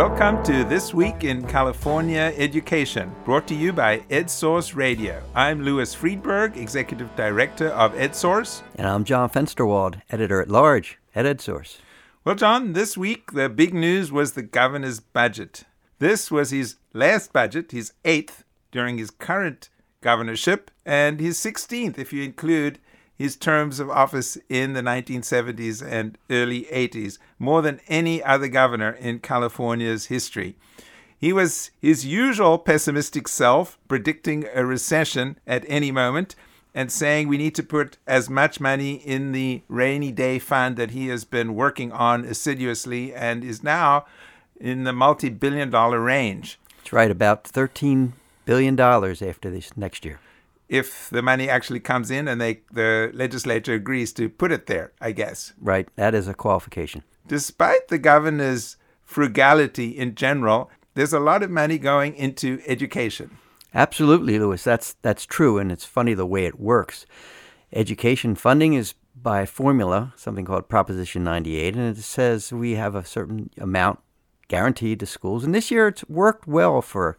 Welcome to This Week in California Education, brought to you by EdSource Radio. I'm Louis Freedberg, Executive Director of EdSource. And I'm John Fensterwald, Editor at Large at EdSource. Well, John, this week the big news was the governor's budget. This was his last budget, his eighth during his current governorship, and his 16th if you include his terms of office in the 1970s and early 80s, more than any other governor in California's history. He was his usual pessimistic self, predicting a recession at any moment and saying we need to put as much money in the rainy day fund that he has been working on assiduously and is now in the multi billion dollar range. That's right, about $13 billion after this next year if the money actually comes in and they the legislature agrees to put it there, I guess. Right, that is a qualification. Despite the governor's frugality in general, there's a lot of money going into education. Absolutely, Louis. That's that's true and it's funny the way it works. Education funding is by formula, something called Proposition 98, and it says we have a certain amount guaranteed to schools. And this year it's worked well for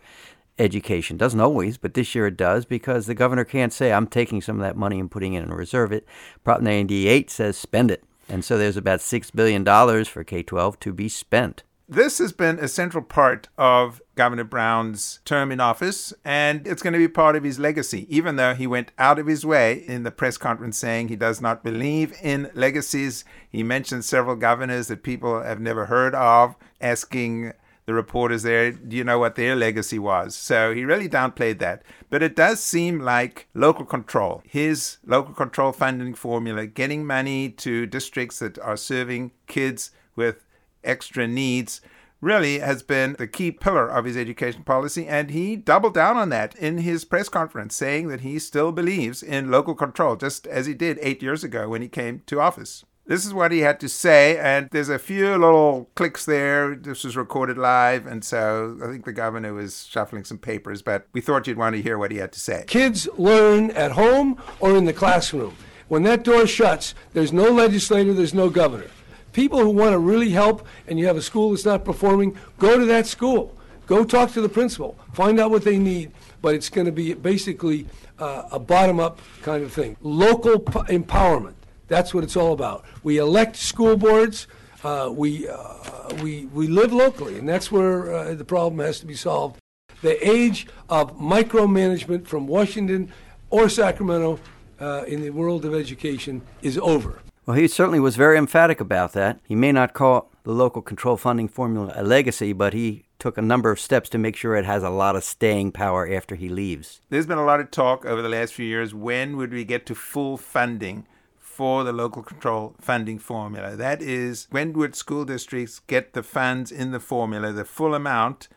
education. Doesn't always, but this year it does because the governor can't say, I'm taking some of that money and putting it in a reserve it. Prop 98 says spend it. And so there's about $6 billion for K 12 to be spent. This has been a central part of Governor Brown's term in office, and it's going to be part of his legacy, even though he went out of his way in the press conference saying he does not believe in legacies. He mentioned several governors that people have never heard of, asking the reporters there, do you know what their legacy was? So he really downplayed that. But it does seem like local control, his local control funding formula, getting money to districts that are serving kids with extra needs, really has been the key pillar of his education policy. And he doubled down on that in his press conference, saying that he still believes in local control, just as he did eight years ago when he came to office. This is what he had to say, and there's a few little clicks there. This was recorded live, and so I think the governor was shuffling some papers, but we thought you'd want to hear what he had to say. Kids learn at home or in the classroom. When that door shuts, there's no legislator, there's no governor. People who want to really help and you have a school that's not performing, go to that school. Go talk to the principal. Find out what they need. But it's going to be basically uh, a bottom up kind of thing. Local p- empowerment. That's what it's all about. We elect school boards. Uh, we, uh, we, we live locally, and that's where uh, the problem has to be solved. The age of micromanagement from Washington or Sacramento uh, in the world of education is over. Well, he certainly was very emphatic about that. He may not call the local control funding formula a legacy, but he took a number of steps to make sure it has a lot of staying power after he leaves. There's been a lot of talk over the last few years when would we get to full funding for the local control funding formula. That is, when school districts get the funds in the formula, the full amount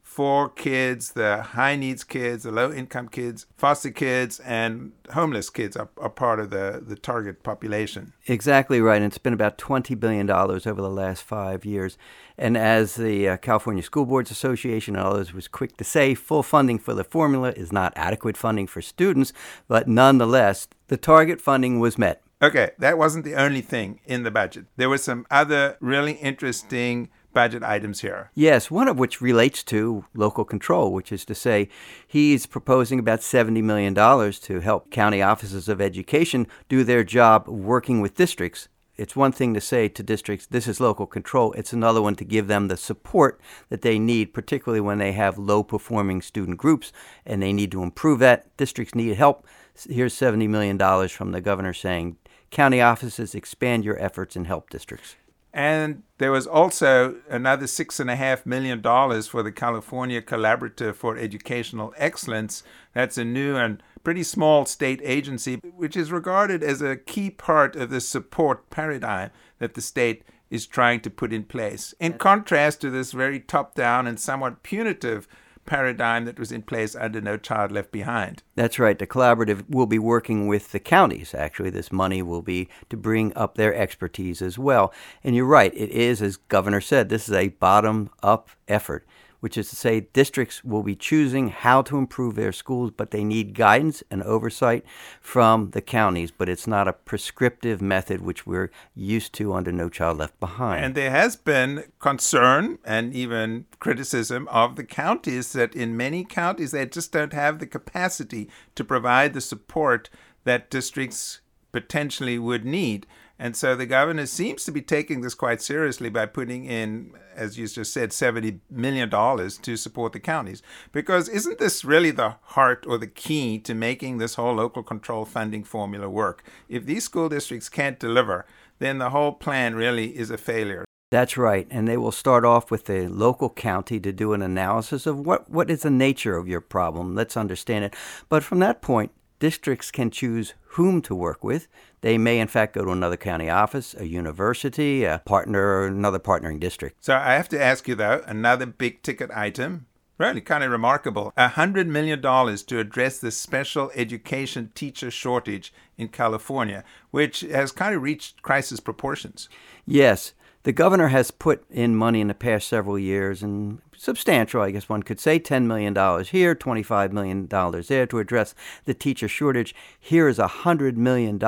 for kids, the high needs kids, the low income kids, foster kids, and homeless kids are, are part of the, the target population. Exactly right. And it's been about $20 billion over the last five years. And as the uh, California School Boards Association and others was quick to say, full funding for the formula is not adequate funding for students, but nonetheless, the target funding was met. Okay, that wasn't the only thing in the budget. There were some other really interesting budget items here. Yes, one of which relates to local control, which is to say, he's proposing about $70 million to help county offices of education do their job working with districts. It's one thing to say to districts, this is local control. It's another one to give them the support that they need, particularly when they have low performing student groups and they need to improve that. Districts need help. Here's $70 million from the governor saying, county offices expand your efforts and help districts. And there was also another $6.5 million for the California Collaborative for Educational Excellence. That's a new and pretty small state agency, which is regarded as a key part of the support paradigm that the state is trying to put in place. In contrast to this very top down and somewhat punitive paradigm that was in place under No Child Left Behind. That's right. The collaborative will be working with the counties. Actually, this money will be to bring up their expertise as well. And you're right, it is, as Governor said, this is a bottom up effort. Which is to say, districts will be choosing how to improve their schools, but they need guidance and oversight from the counties. But it's not a prescriptive method which we're used to under No Child Left Behind. And there has been concern and even criticism of the counties that in many counties they just don't have the capacity to provide the support that districts potentially would need. And so the governor seems to be taking this quite seriously by putting in, as you just said, $70 million to support the counties. Because isn't this really the heart or the key to making this whole local control funding formula work? If these school districts can't deliver, then the whole plan really is a failure. That's right. And they will start off with the local county to do an analysis of what, what is the nature of your problem. Let's understand it. But from that point, districts can choose whom to work with. They may, in fact, go to another county office, a university, a partner, or another partnering district. So I have to ask you, though, another big ticket item. Really kind of remarkable. A $100 million to address the special education teacher shortage in California, which has kind of reached crisis proportions. Yes. The governor has put in money in the past several years, and substantial, I guess one could say $10 million here, $25 million there to address the teacher shortage. Here is $100 million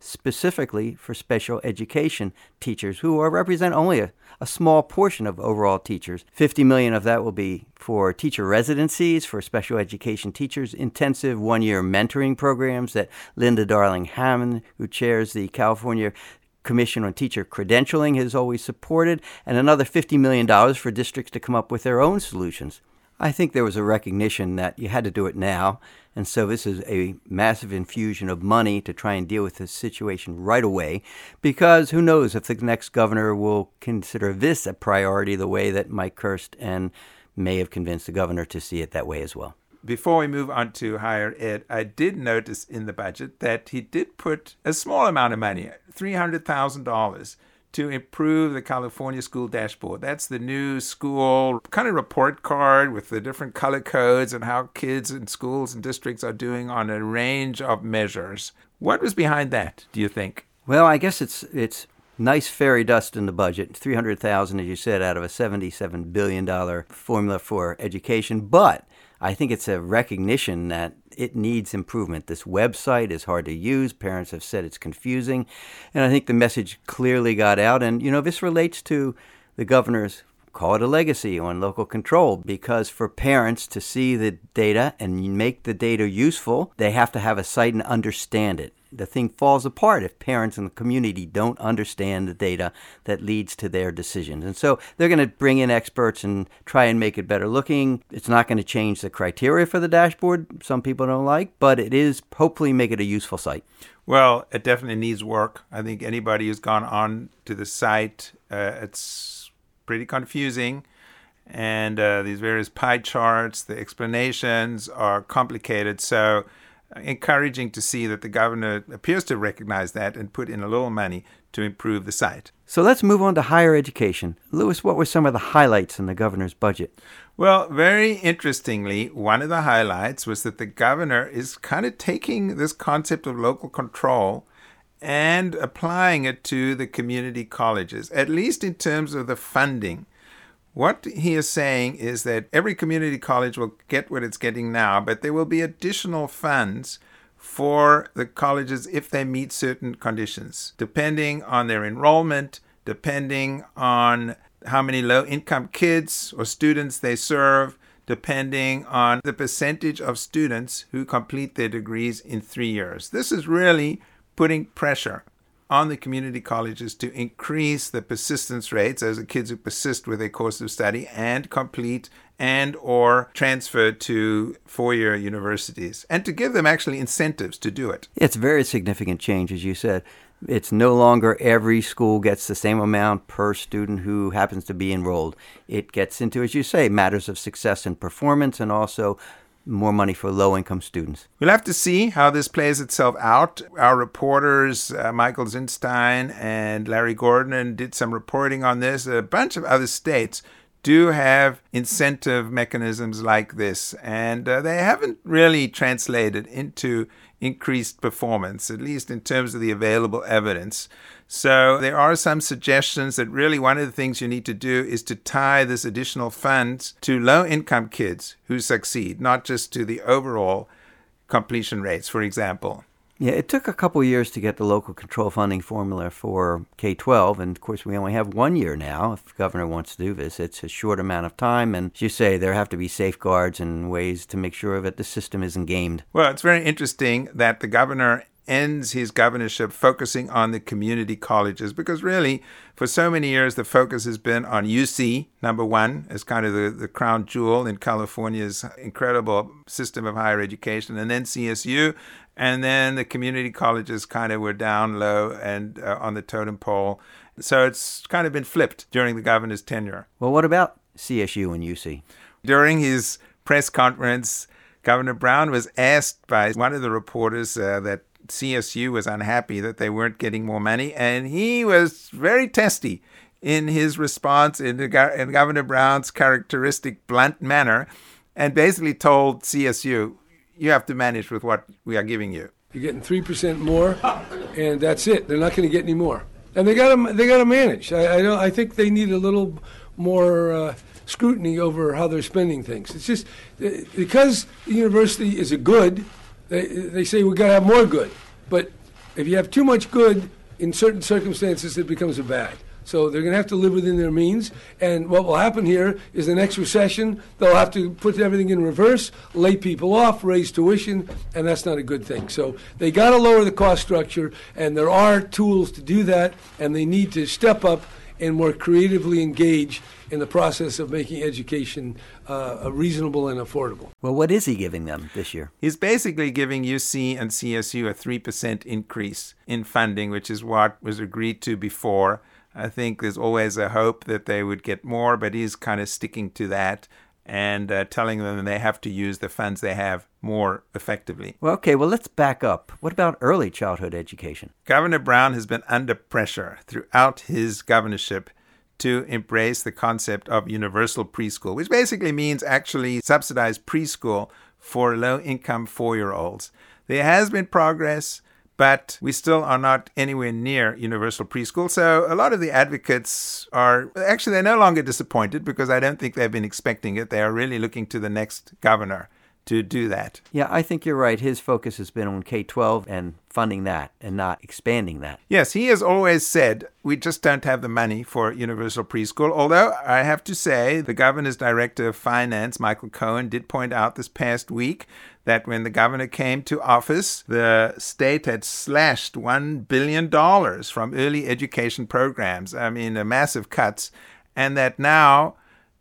specifically for special education teachers who are, represent only a, a small portion of overall teachers. 50 million of that will be for teacher residencies for special education teachers, intensive one-year mentoring programs that Linda Darling-Hammond, who chairs the California Commission on Teacher Credentialing has always supported, and another $50 million for districts to come up with their own solutions. I think there was a recognition that you had to do it now, and so this is a massive infusion of money to try and deal with this situation right away, because who knows if the next governor will consider this a priority the way that Mike Kirst and may have convinced the governor to see it that way as well before we move on to higher ed, I did notice in the budget that he did put a small amount of money, $300,000, to improve the California School Dashboard. That's the new school kind of report card with the different color codes and how kids in schools and districts are doing on a range of measures. What was behind that, do you think? Well, I guess it's it's nice fairy dust in the budget 300000 as you said out of a $77 billion formula for education but I think it's a recognition that it needs improvement. This website is hard to use. Parents have said it's confusing. And I think the message clearly got out. And, you know, this relates to the governor's call it a legacy on local control because for parents to see the data and make the data useful, they have to have a site and understand it the thing falls apart if parents in the community don't understand the data that leads to their decisions. And so they're going to bring in experts and try and make it better looking. It's not going to change the criteria for the dashboard, some people don't like, but it is hopefully make it a useful site. Well, it definitely needs work. I think anybody who's gone on to the site, uh, it's pretty confusing. And uh, these various pie charts, the explanations are complicated. So encouraging to see that the governor appears to recognize that and put in a little money to improve the site. So let's move on to higher education. Louis, what were some of the highlights in the governor's budget? Well, very interestingly, one of the highlights was that the governor is kind of taking this concept of local control and applying it to the community colleges, at least in terms of the funding. What he is saying is that every community college will get what it's getting now, but there will be additional funds for the colleges if they meet certain conditions, depending on their enrollment, depending on how many low income kids or students they serve, depending on the percentage of students who complete their degrees in three years. This is really putting pressure on the community colleges to increase the persistence rates as the kids who persist with a course of study and complete and or transfer to four-year universities and to give them actually incentives to do it. It's very significant change as you said. It's no longer every school gets the same amount per student who happens to be enrolled. It gets into, as you say, matters of success and performance and also more money for low income students. We'll have to see how this plays itself out. Our reporters, uh, Michael Zinshteyn and Larry Gordon, did some reporting on this. A bunch of other states do have incentive mechanisms like this, and uh, they haven't really translated into increased performance, at least in terms of the available evidence. So there are some suggestions that really one of the things you need to do is to tie this additional funds to low income kids who succeed, not just to the overall completion rates, for example. Yeah, it took a couple years to get the local control funding formula for K 12. And of course, we only have one year now. If the governor wants to do this, it's a short amount of time. And as you say, there have to be safeguards and ways to make sure that the system isn't gamed. Well, it's very interesting that the governor ends his governorship focusing on the community colleges because really for so many years the focus has been on UC number one as kind of the, the crown jewel in California's incredible system of higher education and then CSU and then the community colleges kind of were down low and uh, on the totem pole so it's kind of been flipped during the governor's tenure. Well, what about CSU and UC? During his press conference Governor Brown was asked by one of the reporters uh, that CSU was unhappy that they weren't getting more money, and he was very testy in his response in, the, in Governor Brown's characteristic blunt manner, and basically told CSU, "You have to manage with what we are giving you." You're getting three percent more, and that's it. They're not going to get any more, and they got to they got to manage. I, I don't. I think they need a little more. Uh, scrutiny over how they're spending things. It's just uh, because the university is a good, they, they say we've got to have more good. But if you have too much good in certain circumstances, it becomes a bad. So they're going to have to live within their means. And what will happen here is the next recession, they'll have to put everything in reverse, lay people off, raise tuition, and that's not a good thing. So they got to lower the cost structure, and there are tools to do that, and they need to step up and more creatively engage in the process of making education uh, reasonable and affordable. Well, what is he giving them this year? He's basically giving UC and CSU a 3% increase in funding, which is what was agreed to before. I think there's always a hope that they would get more, but he's kind of sticking to that and uh, telling them they have to use the funds they have more effectively. Well, okay, well, let's back up. What about early childhood education? Governor Brown has been under pressure throughout his governorship to embrace the concept of universal preschool, which basically means actually subsidized preschool for low income four year olds. There has been progress, but we still are not anywhere near universal preschool. So a lot of the advocates are actually they're no longer disappointed because I don't think they've been expecting it. They are really looking to the next governor to do that. Yeah, I think you're right. His focus has been on K 12 and funding that and not expanding that. Yes, he has always said we just don't have the money for universal preschool. Although I have to say, the governor's director of finance, Michael Cohen, did point out this past week that when the governor came to office, the state had slashed $1 billion from early education programs. I mean, massive cuts. And that now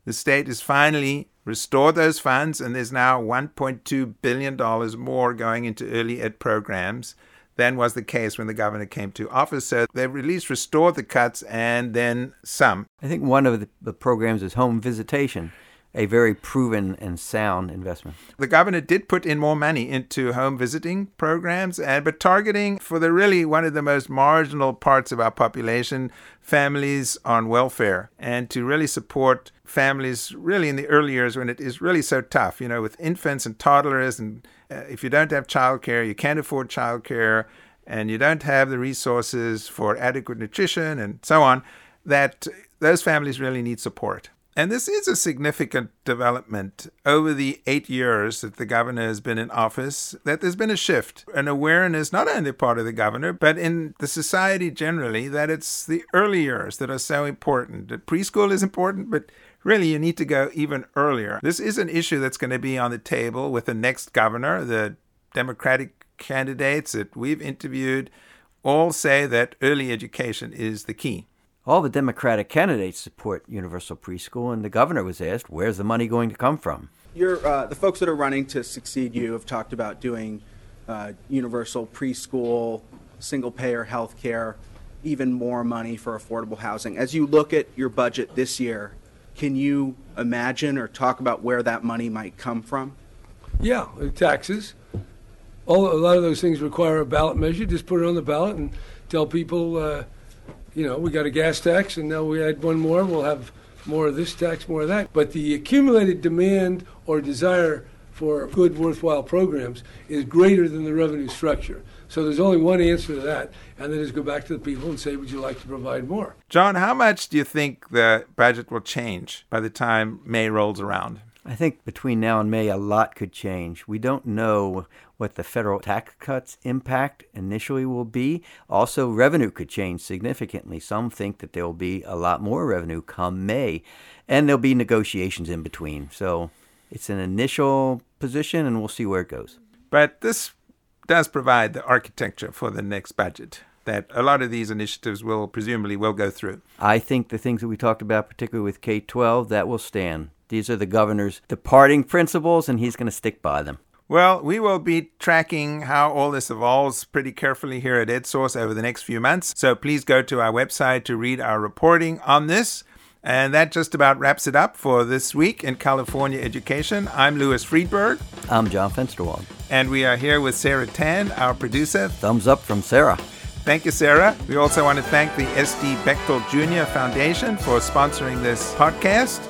the state is finally restored those funds, and there's now $1.2 billion more going into early ed programs than was the case when the governor came to office. So they've at least restored the cuts and then some. I think one of the programs is home visitation a very proven and sound investment. The governor did put in more money into home visiting programs, and but targeting for the really one of the most marginal parts of our population, families on welfare, and to really support families really in the early years when it is really so tough, you know, with infants and toddlers, and uh, if you don't have childcare, you can't afford childcare, and you don't have the resources for adequate nutrition and so on, that those families really need support. And this is a significant development over the eight years that the governor has been in office, that there's been a shift, an awareness, not only part of the governor, but in the society generally, that it's the early years that are so important. That preschool is important, but really you need to go even earlier. This is an issue that's going to be on the table with the next governor. The Democratic candidates that we've interviewed all say that early education is the key. All the Democratic candidates support universal preschool, and the governor was asked, "Where's the money going to come from?" Uh, the folks that are running to succeed you have talked about doing uh, universal preschool, single-payer health care, even more money for affordable housing. As you look at your budget this year, can you imagine or talk about where that money might come from? Yeah, taxes. All, a lot of those things require a ballot measure. Just put it on the ballot and tell people. Uh, you know, we got a gas tax, and now we add one more. We'll have more of this tax, more of that. But the accumulated demand or desire for good, worthwhile programs is greater than the revenue structure. So there's only one answer to that, and that is go back to the people and say, would you like to provide more? John, how much do you think the budget will change by the time May rolls around? I think between now and May, a lot could change. We don't know what the federal tax cuts impact initially will be. Also, revenue could change significantly. Some think that there will be a lot more revenue come May, and there'll be negotiations in between. So it's an initial position, and we'll see where it goes. But this does provide the architecture for the next budget that a lot of these initiatives will presumably will go through. I think the things that we talked about, particularly with K-12, that will stand. These are the governor's departing principles, and he's going to stick by them. Well, we will be tracking how all this evolves pretty carefully here at EdSource over the next few months. So please go to our website to read our reporting on this. And that just about wraps it up for this week in California education. I'm Louis Freedberg. I'm John Fensterwald. And we are here with Sarah Tan, our producer. Thumbs up from Sarah. Thank you, Sarah. We also want to thank the SD Bechtel Jr. Foundation for sponsoring this podcast.